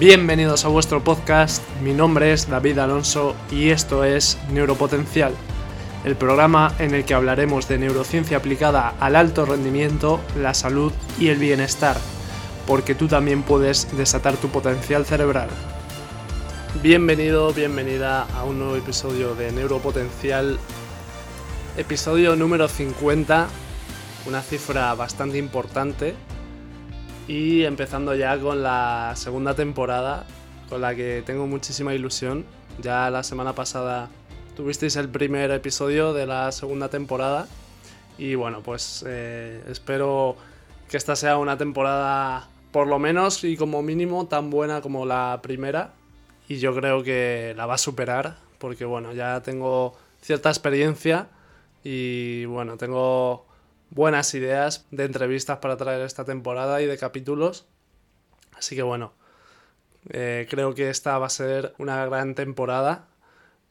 Bienvenidos a vuestro podcast, mi nombre es David Alonso y esto es Neuropotencial, el programa en el que hablaremos de neurociencia aplicada al alto rendimiento, la salud y el bienestar, porque tú también puedes desatar tu potencial cerebral. Bienvenido, bienvenida a un nuevo episodio de Neuropotencial, episodio número 50, una cifra bastante importante y empezando ya con la segunda temporada, con la que tengo muchísima ilusión. Ya la semana pasada tuvisteis el primer episodio de la segunda temporada. Y bueno, pues eh, espero que esta sea una temporada por lo menos y como mínimo tan buena como la primera. Y yo creo que la va a superar porque bueno, ya tengo cierta experiencia y bueno, tengo buenas ideas de entrevistas para traer esta temporada y de capítulos. Así que bueno, eh, creo que esta va a ser una gran temporada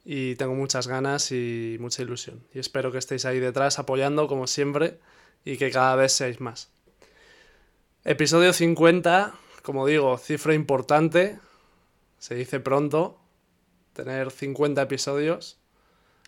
y tengo muchas ganas y mucha ilusión. Y espero que estéis ahí detrás apoyando como siempre y que cada vez seáis más. Episodio 50, como digo, cifra importante, se dice pronto, tener 50 episodios.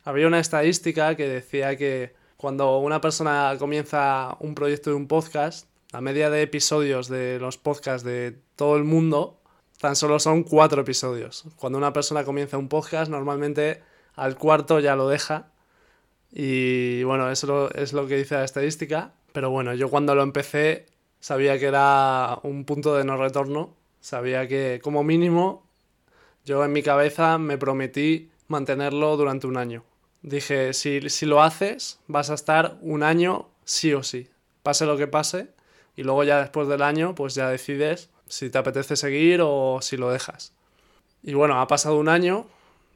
Había una estadística que decía que cuando una persona comienza un proyecto de un podcast, la media de episodios de los podcasts de todo el mundo tan solo son cuatro episodios. Cuando una persona comienza un podcast, normalmente al cuarto ya lo deja. Y bueno, eso es lo que dice la estadística. Pero bueno, yo cuando lo empecé sabía que era un punto de no retorno. Sabía que como mínimo yo en mi cabeza me prometí mantenerlo durante un año. Dije, si, si lo haces, vas a estar un año sí o sí, pase lo que pase, y luego ya después del año, pues ya decides si te apetece seguir o si lo dejas. Y bueno, ha pasado un año,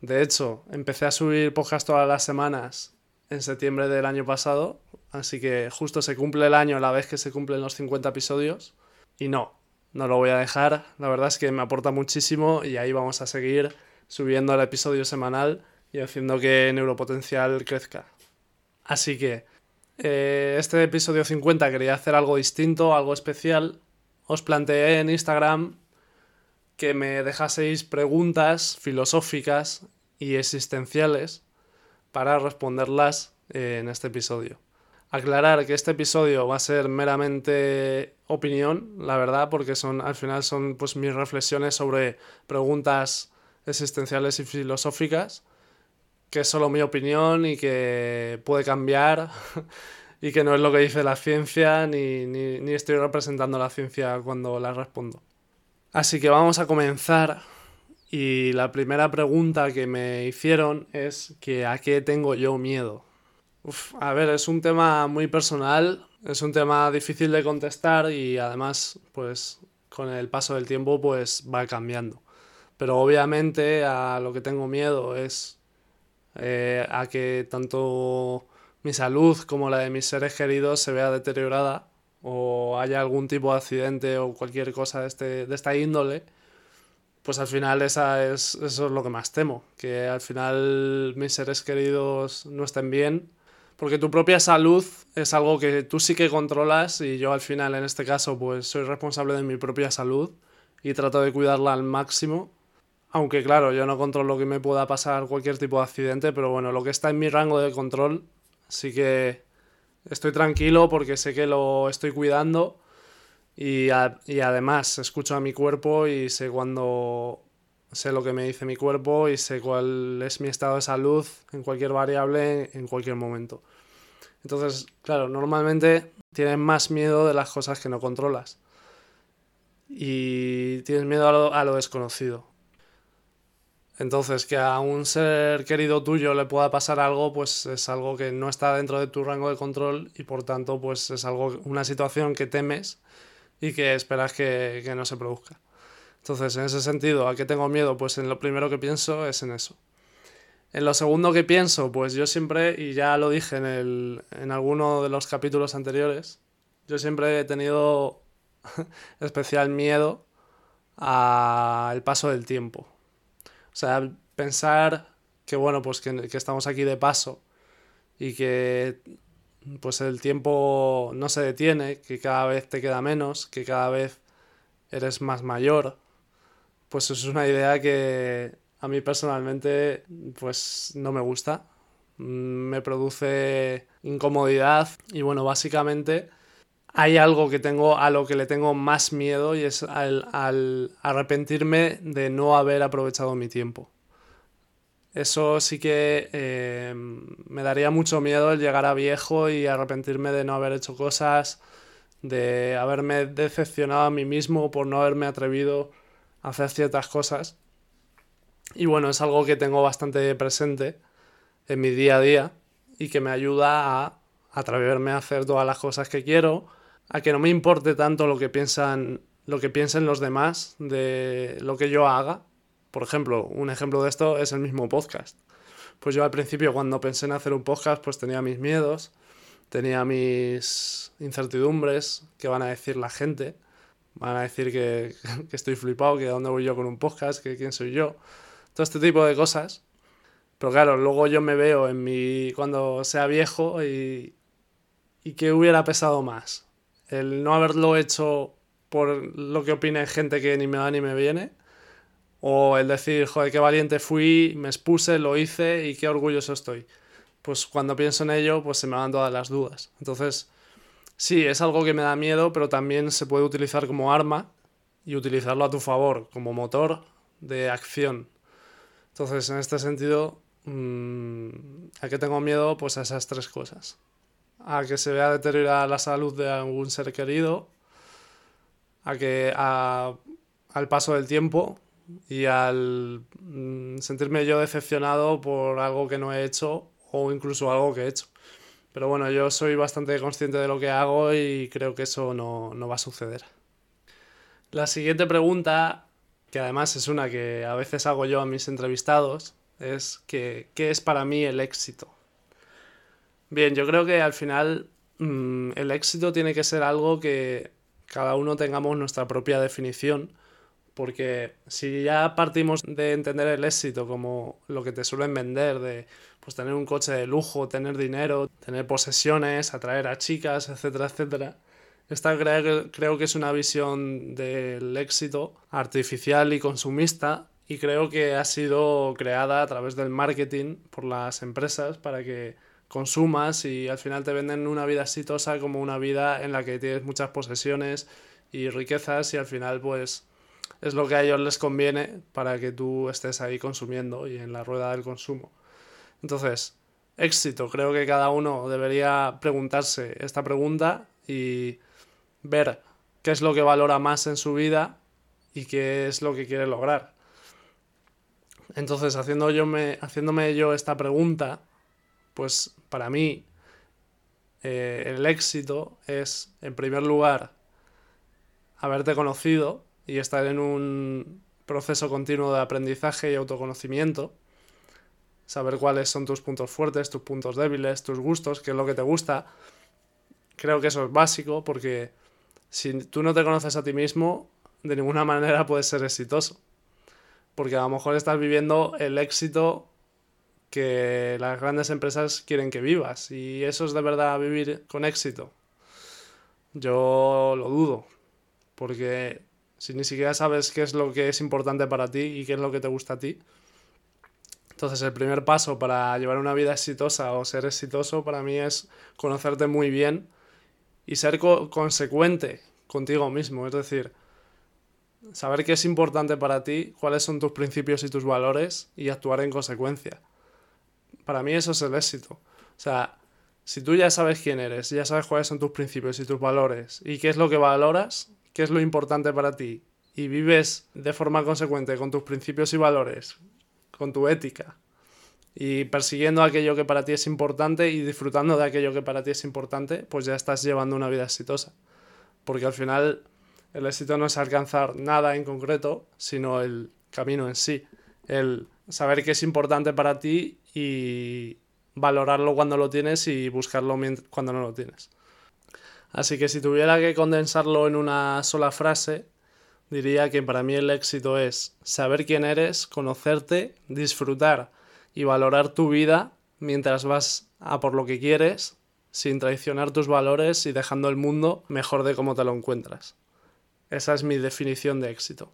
de hecho, empecé a subir podcast todas las semanas en septiembre del año pasado, así que justo se cumple el año la vez que se cumplen los 50 episodios, y no, no lo voy a dejar, la verdad es que me aporta muchísimo y ahí vamos a seguir subiendo el episodio semanal y haciendo que Neuropotencial crezca. Así que eh, este episodio 50 quería hacer algo distinto, algo especial. Os planteé en Instagram que me dejaseis preguntas filosóficas y existenciales para responderlas eh, en este episodio. Aclarar que este episodio va a ser meramente opinión, la verdad, porque son al final son pues mis reflexiones sobre preguntas existenciales y filosóficas que es solo mi opinión y que puede cambiar y que no es lo que dice la ciencia ni, ni, estoy representando la ciencia cuando la respondo. Así que vamos a comenzar y la primera pregunta que me hicieron es que a qué tengo yo miedo. a ver, es un tema muy personal, es un tema difícil de contestar y además pues con el paso del tiempo pues va cambiando. Pero obviamente a lo que tengo miedo es eh, a que tanto mi salud como la de mis seres queridos se vea deteriorada o haya algún tipo de accidente o cualquier cosa de, este, de esta índole, pues al final esa es, eso es lo que más temo, que al final mis seres queridos no estén bien, porque tu propia salud es algo que tú sí que controlas y yo al final en este caso pues soy responsable de mi propia salud y trato de cuidarla al máximo aunque claro, yo no controlo que me pueda pasar cualquier tipo de accidente, pero bueno, lo que está en mi rango de control, sí que estoy tranquilo porque sé que lo estoy cuidando y, y además escucho a mi cuerpo y sé cuando sé lo que me dice mi cuerpo y sé cuál es mi estado de salud en cualquier variable en cualquier momento. Entonces, claro, normalmente tienes más miedo de las cosas que no controlas. Y tienes miedo a lo desconocido. Entonces, que a un ser querido tuyo le pueda pasar algo, pues es algo que no está dentro de tu rango de control y por tanto, pues es algo, una situación que temes y que esperas que, que no se produzca. Entonces, en ese sentido, ¿a qué tengo miedo? Pues en lo primero que pienso es en eso. En lo segundo que pienso, pues yo siempre, y ya lo dije en, el, en alguno de los capítulos anteriores, yo siempre he tenido especial miedo al paso del tiempo. O sea, pensar que bueno, pues que, estamos aquí de paso y que pues el tiempo no se detiene, que cada vez te queda menos, que cada vez eres más mayor, pues es una idea que a mí personalmente pues no me gusta. Mm, me produce incomodidad y bueno, básicamente hay algo que tengo a lo que le tengo más miedo y es al, arrepentirme de no haber aprovechado mi tiempo. Eso sí que eh, me daría mucho miedo el llegar a viejo y arrepentirme de no haber hecho cosas, de haberme decepcionado a mí mismo por no haberme atrevido a hacer ciertas cosas. Y bueno, es algo que tengo bastante presente en mi día a día y que me ayuda a atreverme a hacer todas las cosas que quiero, a que no me importe tanto lo que piensan lo que piensen los demás de lo que yo haga. Por ejemplo, un ejemplo de esto es el mismo podcast. Pues yo al principio cuando pensé en hacer un podcast pues tenía mis miedos, tenía mis incertidumbres, qué van a decir la gente, van a decir que, que estoy flipado, que dónde voy yo con un podcast, que quién soy yo, todo este tipo de cosas. Pero claro, luego yo me veo en mi cuando sea viejo y, y que hubiera pesado más. El no haberlo hecho por lo que opine gente que ni me va ni me viene. O el decir, joder, qué valiente fui, me expuse, lo hice y qué orgulloso estoy. Pues cuando pienso en ello, pues se me van todas las dudas. Entonces, sí, es algo que me da miedo, pero también se puede utilizar como arma y utilizarlo a tu favor, como motor de acción. Entonces, en este sentido, mmm, ¿a qué tengo miedo? Pues a esas tres cosas a que se vea deteriorada la salud de algún ser querido, a que al paso del tiempo y al mm, sentirme yo decepcionado por algo que no he hecho o incluso algo que he hecho. Pero bueno, yo soy bastante consciente de lo que hago y creo que eso no, no va a suceder. La siguiente pregunta, que además es una que a veces hago yo a mis entrevistados, es que, ¿qué es para mí el éxito? Bien, yo creo que al final mm, el éxito tiene que ser algo que cada uno tengamos nuestra propia definición, porque si ya partimos de entender el éxito como lo que te suelen vender, de pues tener un coche de lujo, tener dinero, tener posesiones, atraer a chicas, etcétera, etcétera, esta creo, creo que es una visión del éxito artificial y consumista y creo que ha sido creada a través del marketing por las empresas para que consumas y al final te venden una vida exitosa como una vida en la que tienes muchas posesiones y riquezas y al final pues es lo que a ellos les conviene para que tú estés ahí consumiendo y en la rueda del consumo. Entonces, éxito, creo que cada uno debería preguntarse esta pregunta y ver qué es lo que valora más en su vida y qué es lo que quiere lograr. Entonces, haciendo yo me, haciéndome yo esta pregunta, pues para mí eh, el éxito es, en primer lugar, haberte conocido y estar en un proceso continuo de aprendizaje y autoconocimiento, saber cuáles son tus puntos fuertes, tus puntos débiles, tus gustos, qué es lo que te gusta. Creo que eso es básico porque si tú no te conoces a ti mismo, de ninguna manera puedes ser exitoso. Porque a lo mejor estás viviendo el éxito que las grandes empresas quieren que vivas. ¿Y eso es de verdad vivir con éxito? Yo lo dudo, porque si ni siquiera sabes qué es lo que es importante para ti y qué es lo que te gusta a ti, entonces el primer paso para llevar una vida exitosa o ser exitoso para mí es conocerte muy bien y ser consecuente contigo mismo, es decir, saber qué es importante para ti, cuáles son tus principios y tus valores y actuar en consecuencia. Para mí eso es el éxito. O sea, si tú ya sabes quién eres, ya sabes cuáles son tus principios y tus valores y qué es lo que valoras, qué es lo importante para ti y vives de forma consecuente con tus principios y valores, con tu ética y persiguiendo aquello que para ti es importante y disfrutando de aquello que para ti es importante, pues ya estás llevando una vida exitosa. Porque al final el éxito no es alcanzar nada en concreto, sino el camino en sí. El saber qué es importante para ti y valorarlo cuando lo tienes y buscarlo cuando no lo tienes. Así que si tuviera que condensarlo en una sola frase, diría que para mí el éxito es saber quién eres, conocerte, disfrutar y valorar tu vida mientras vas a por lo que quieres, sin traicionar tus valores y dejando el mundo mejor de cómo te lo encuentras. Esa es mi definición de éxito.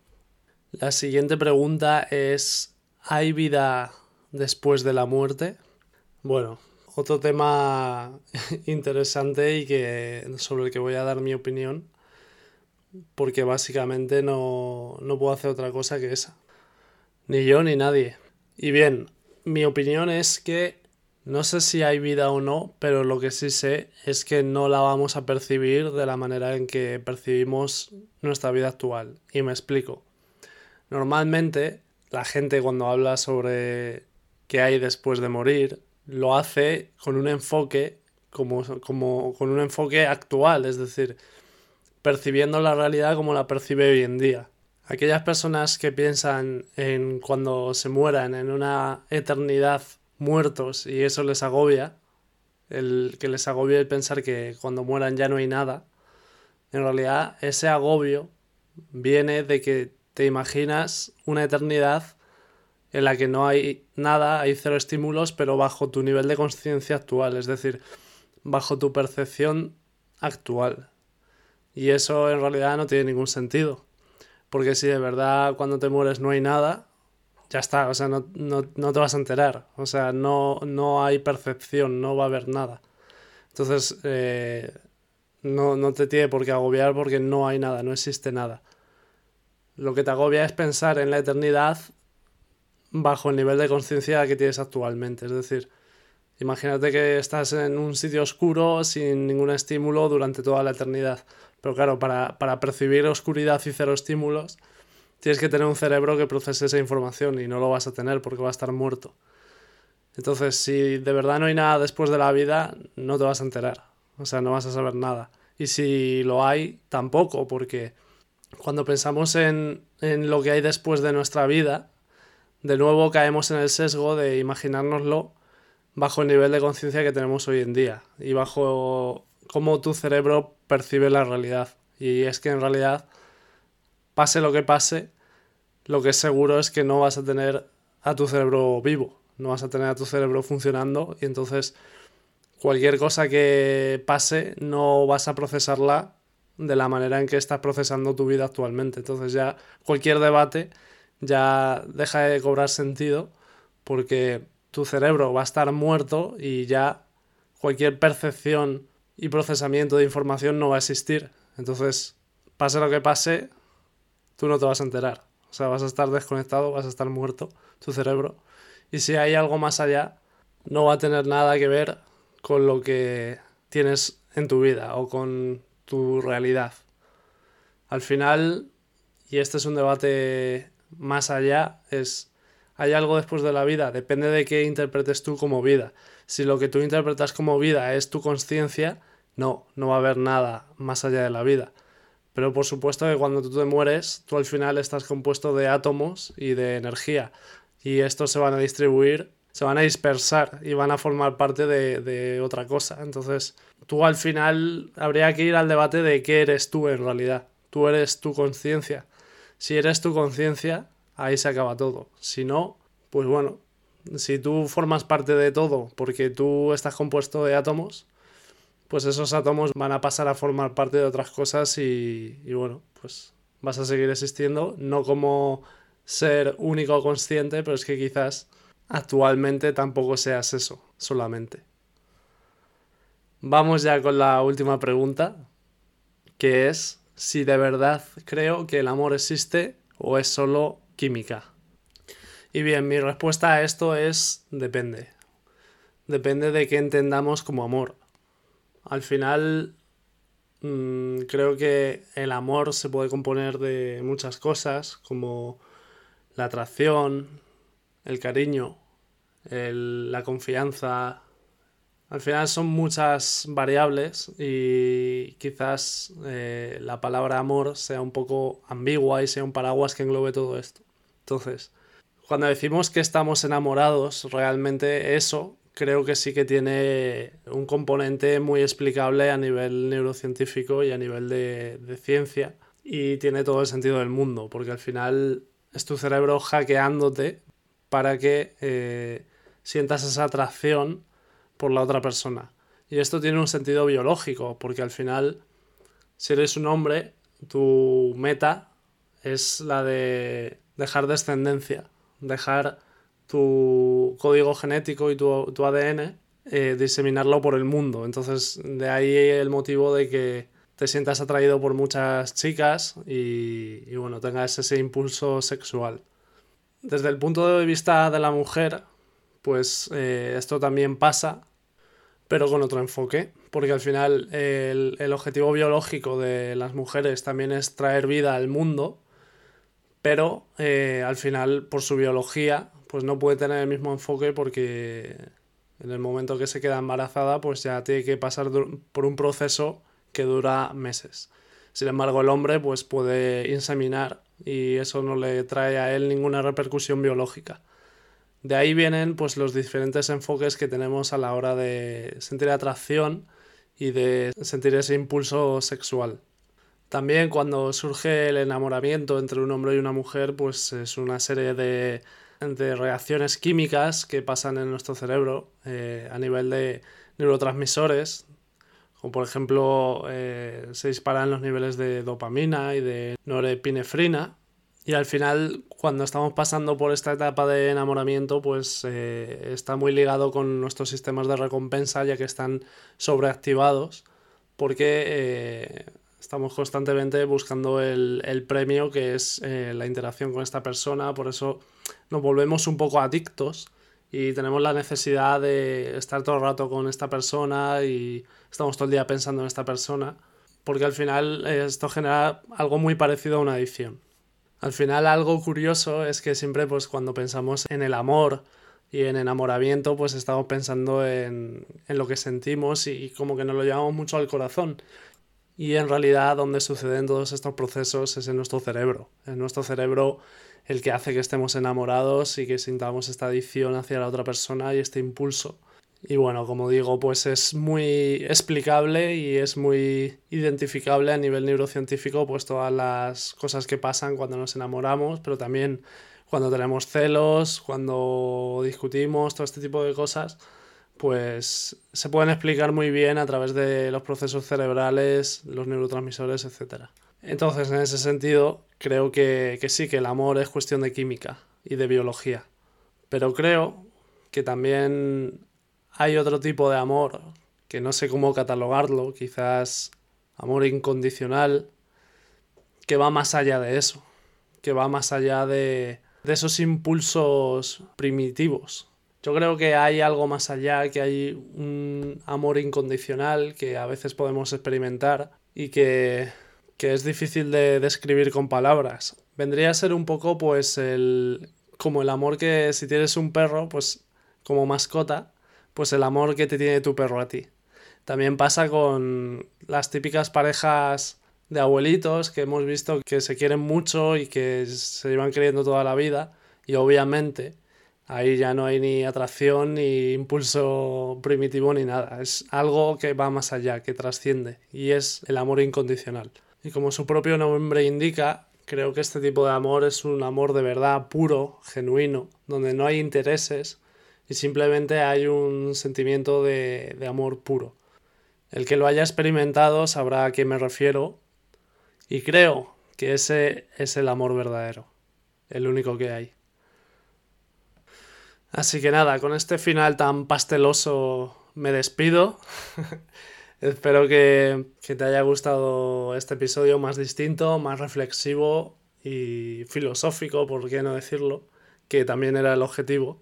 La siguiente pregunta es, ¿hay vida después de la muerte? Bueno, otro tema interesante y que sobre el que voy a dar mi opinión porque básicamente no, no puedo hacer otra cosa que esa. Ni yo ni nadie. Y bien, mi opinión es que no sé si hay vida o no, pero lo que sí sé es que no la vamos a percibir de la manera en que percibimos nuestra vida actual. Y me explico. Normalmente la gente cuando habla sobre qué hay después de morir, lo hace con un enfoque como, como con un enfoque actual, es decir, percibiendo la realidad como la percibe hoy en día. Aquellas personas que piensan en cuando se mueran en una eternidad muertos y eso les agobia, el que les agobia el pensar que cuando mueran ya no hay nada, en realidad ese agobio viene de que te imaginas una eternidad en la que no hay nada, hay cero estímulos, pero bajo tu nivel de conciencia actual, es decir, bajo tu percepción actual. Y eso en realidad no tiene ningún sentido. Porque si de verdad cuando te mueres no hay nada, ya está, o sea, no, te vas a enterar. O sea, no, no hay percepción, no va a haber nada. Entonces, eh, no, no te tiene por qué agobiar porque no hay nada, no existe nada. Lo que te agobia es pensar en la eternidad bajo el nivel de conciencia que tienes actualmente. Es decir, imagínate que estás en un sitio oscuro sin ningún estímulo durante toda la eternidad. Pero claro, para, para percibir oscuridad y cero estímulos, tienes que tener un cerebro que procese esa información y no lo vas a tener porque va a estar muerto. Entonces, si de verdad no hay nada después de la vida, no te vas a enterar. O sea, no vas a saber nada. Y si lo hay, tampoco, porque cuando pensamos en, en lo que hay después de nuestra vida, de nuevo caemos en el sesgo de imaginárnoslo bajo el nivel de conciencia que tenemos hoy en día y bajo cómo tu cerebro percibe la realidad. Y es que en realidad, pase lo que pase, lo que es seguro es que no vas a tener a tu cerebro vivo, no vas a tener a tu cerebro funcionando y entonces cualquier cosa que pase no vas a procesarla de la manera en que estás procesando tu vida actualmente. Entonces ya cualquier debate ya deja de cobrar sentido porque tu cerebro va a estar muerto y ya cualquier percepción y procesamiento de información no va a existir. Entonces, pase lo que pase, tú no te vas a enterar. O sea, vas a estar desconectado, vas a estar muerto, tu cerebro. Y si hay algo más allá, no va a tener nada que ver con lo que tienes en tu vida o con tu realidad. Al final, y este es un debate más allá, es, ¿hay algo después de la vida? Depende de qué interpretes tú como vida. Si lo que tú interpretas como vida es tu conciencia, no, no va a haber nada más allá de la vida. Pero por supuesto que cuando tú te mueres, tú al final estás compuesto de átomos y de energía. Y estos se van a distribuir, se van a dispersar y van a formar parte de, de otra cosa. Entonces, tú al final habría que ir al debate de qué eres tú en realidad. Tú eres tu conciencia. Si eres tu conciencia, ahí se acaba todo. Si no, pues bueno, si tú formas parte de todo porque tú estás compuesto de átomos, pues esos átomos van a pasar a formar parte de otras cosas y, bueno, pues vas a seguir existiendo, no como ser único consciente, pero es que quizás actualmente tampoco seas eso solamente. Vamos ya con la última pregunta, que es si de verdad creo que el amor existe o es solo química. Y bien, mi respuesta a esto es depende. Depende de qué entendamos como amor. Al final, mm, creo que el amor se puede componer de muchas cosas, como la atracción, el cariño, la confianza. Al final son muchas variables y quizás eh, la palabra amor sea un poco ambigua y sea un paraguas que englobe todo esto. Entonces, cuando decimos que estamos enamorados, realmente eso creo que sí que tiene un componente muy explicable a nivel neurocientífico y a nivel de, ciencia y tiene todo el sentido del mundo, porque al final es tu cerebro hackeándote para que eh, sientas esa atracción por la otra persona. Y esto tiene un sentido biológico, porque al final, si eres un hombre, tu meta es la de dejar descendencia, dejar tu código genético y tu, tu ADN, eh, diseminarlo por el mundo. Entonces, de ahí el motivo de que te sientas atraído por muchas chicas y, y bueno, tengas ese impulso sexual. Desde el punto de vista de la mujer, pues eh, esto también pasa, pero con otro enfoque, porque al final el, el, objetivo biológico de las mujeres también es traer vida al mundo, pero eh, al final por su biología pues no puede tener el mismo enfoque porque en el momento que se queda embarazada pues ya tiene que pasar por un proceso que dura meses. Sin embargo, el hombre pues puede inseminar y eso no le trae a él ninguna repercusión biológica. De ahí vienen pues los diferentes enfoques que tenemos a la hora de sentir atracción y de sentir ese impulso sexual. También cuando surge el enamoramiento entre un hombre y una mujer, pues es una serie de, de reacciones químicas que pasan en nuestro cerebro eh, a nivel de neurotransmisores, como por ejemplo eh, se disparan los niveles de dopamina y de norepinefrina. Y al final, cuando estamos pasando por esta etapa de enamoramiento, pues eh, está muy ligado con nuestros sistemas de recompensa, ya que están sobreactivados, porque eh, estamos constantemente buscando el, el premio, que es la interacción con esta persona, por eso nos volvemos un poco adictos y tenemos la necesidad de estar todo el rato con esta persona y estamos todo el día pensando en esta persona, porque al final esto genera algo muy parecido a una adicción. Al final algo curioso es que siempre pues cuando pensamos en el amor y en enamoramiento pues estamos pensando en, en lo que sentimos y, y como que nos lo llevamos mucho al corazón. Y en realidad donde suceden todos estos procesos es en nuestro cerebro. En nuestro cerebro el que hace que estemos enamorados y que sintamos esta adicción hacia la otra persona y este impulso. Y bueno, como digo, pues es muy explicable y es muy identificable a nivel neurocientífico, pues todas las cosas que pasan cuando nos enamoramos, pero también cuando tenemos celos, cuando discutimos, todo este tipo de cosas, pues se pueden explicar muy bien a través de los procesos cerebrales, los neurotransmisores, etc. Entonces, en ese sentido, creo que, que sí, que el amor es cuestión de química y de biología. Pero creo que también hay otro tipo de amor que no sé cómo catalogarlo, quizás amor incondicional, que va más allá de eso, que va más allá de, de esos impulsos primitivos. Yo creo que hay algo más allá, que hay un amor incondicional que a veces podemos experimentar y que que es difícil de describir con palabras. Vendría a ser un poco pues el como el amor que si tienes un perro, pues como mascota, pues el amor que te tiene tu perro a ti. También pasa con las típicas parejas de abuelitos que hemos visto que se quieren mucho y que se llevan queriendo toda la vida y obviamente ahí ya no hay ni atracción ni impulso primitivo ni nada, es algo que va más allá, que trasciende y es el amor incondicional. Y como su propio nombre indica, creo que este tipo de amor es un amor de verdad puro, genuino, donde no hay intereses y simplemente hay un sentimiento de, de amor puro. El que lo haya experimentado sabrá a qué me refiero y creo que ese es el amor verdadero, el único que hay. Así que nada, con este final tan pasteloso me despido. Espero que, te haya gustado este episodio más distinto, más reflexivo y filosófico, por qué no decirlo, que también era el objetivo.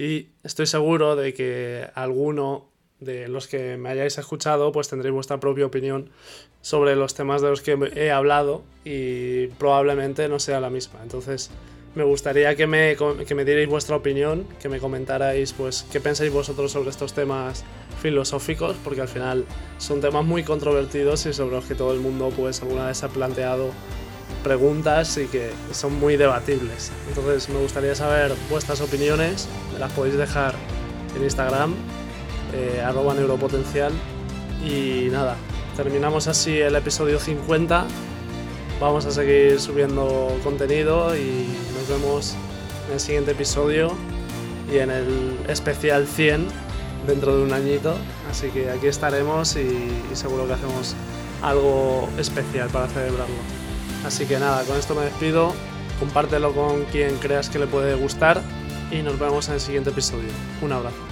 Y estoy seguro de que alguno de los que me hayáis escuchado pues tendréis vuestra propia opinión sobre los temas de los que he hablado y probablemente no sea la misma. Entonces me gustaría que me, que me dierais vuestra opinión, que me comentarais pues qué pensáis vosotros sobre estos temas filosóficos, porque al final son temas muy controvertidos y sobre los que todo el mundo pues alguna vez ha planteado preguntas y que son muy debatibles. Entonces me gustaría saber vuestras opiniones, me las podéis dejar en Instagram, eh, arroba neuropotencial. Y nada, terminamos así el episodio 50 vamos a seguir subiendo contenido y nos vemos en el siguiente episodio y en el especial 100 dentro de un añito. Así que aquí estaremos y, seguro que hacemos algo especial para celebrarlo. Así que nada, con esto me despido. Compártelo con quien creas que le puede gustar y nos vemos en el siguiente episodio. Un abrazo.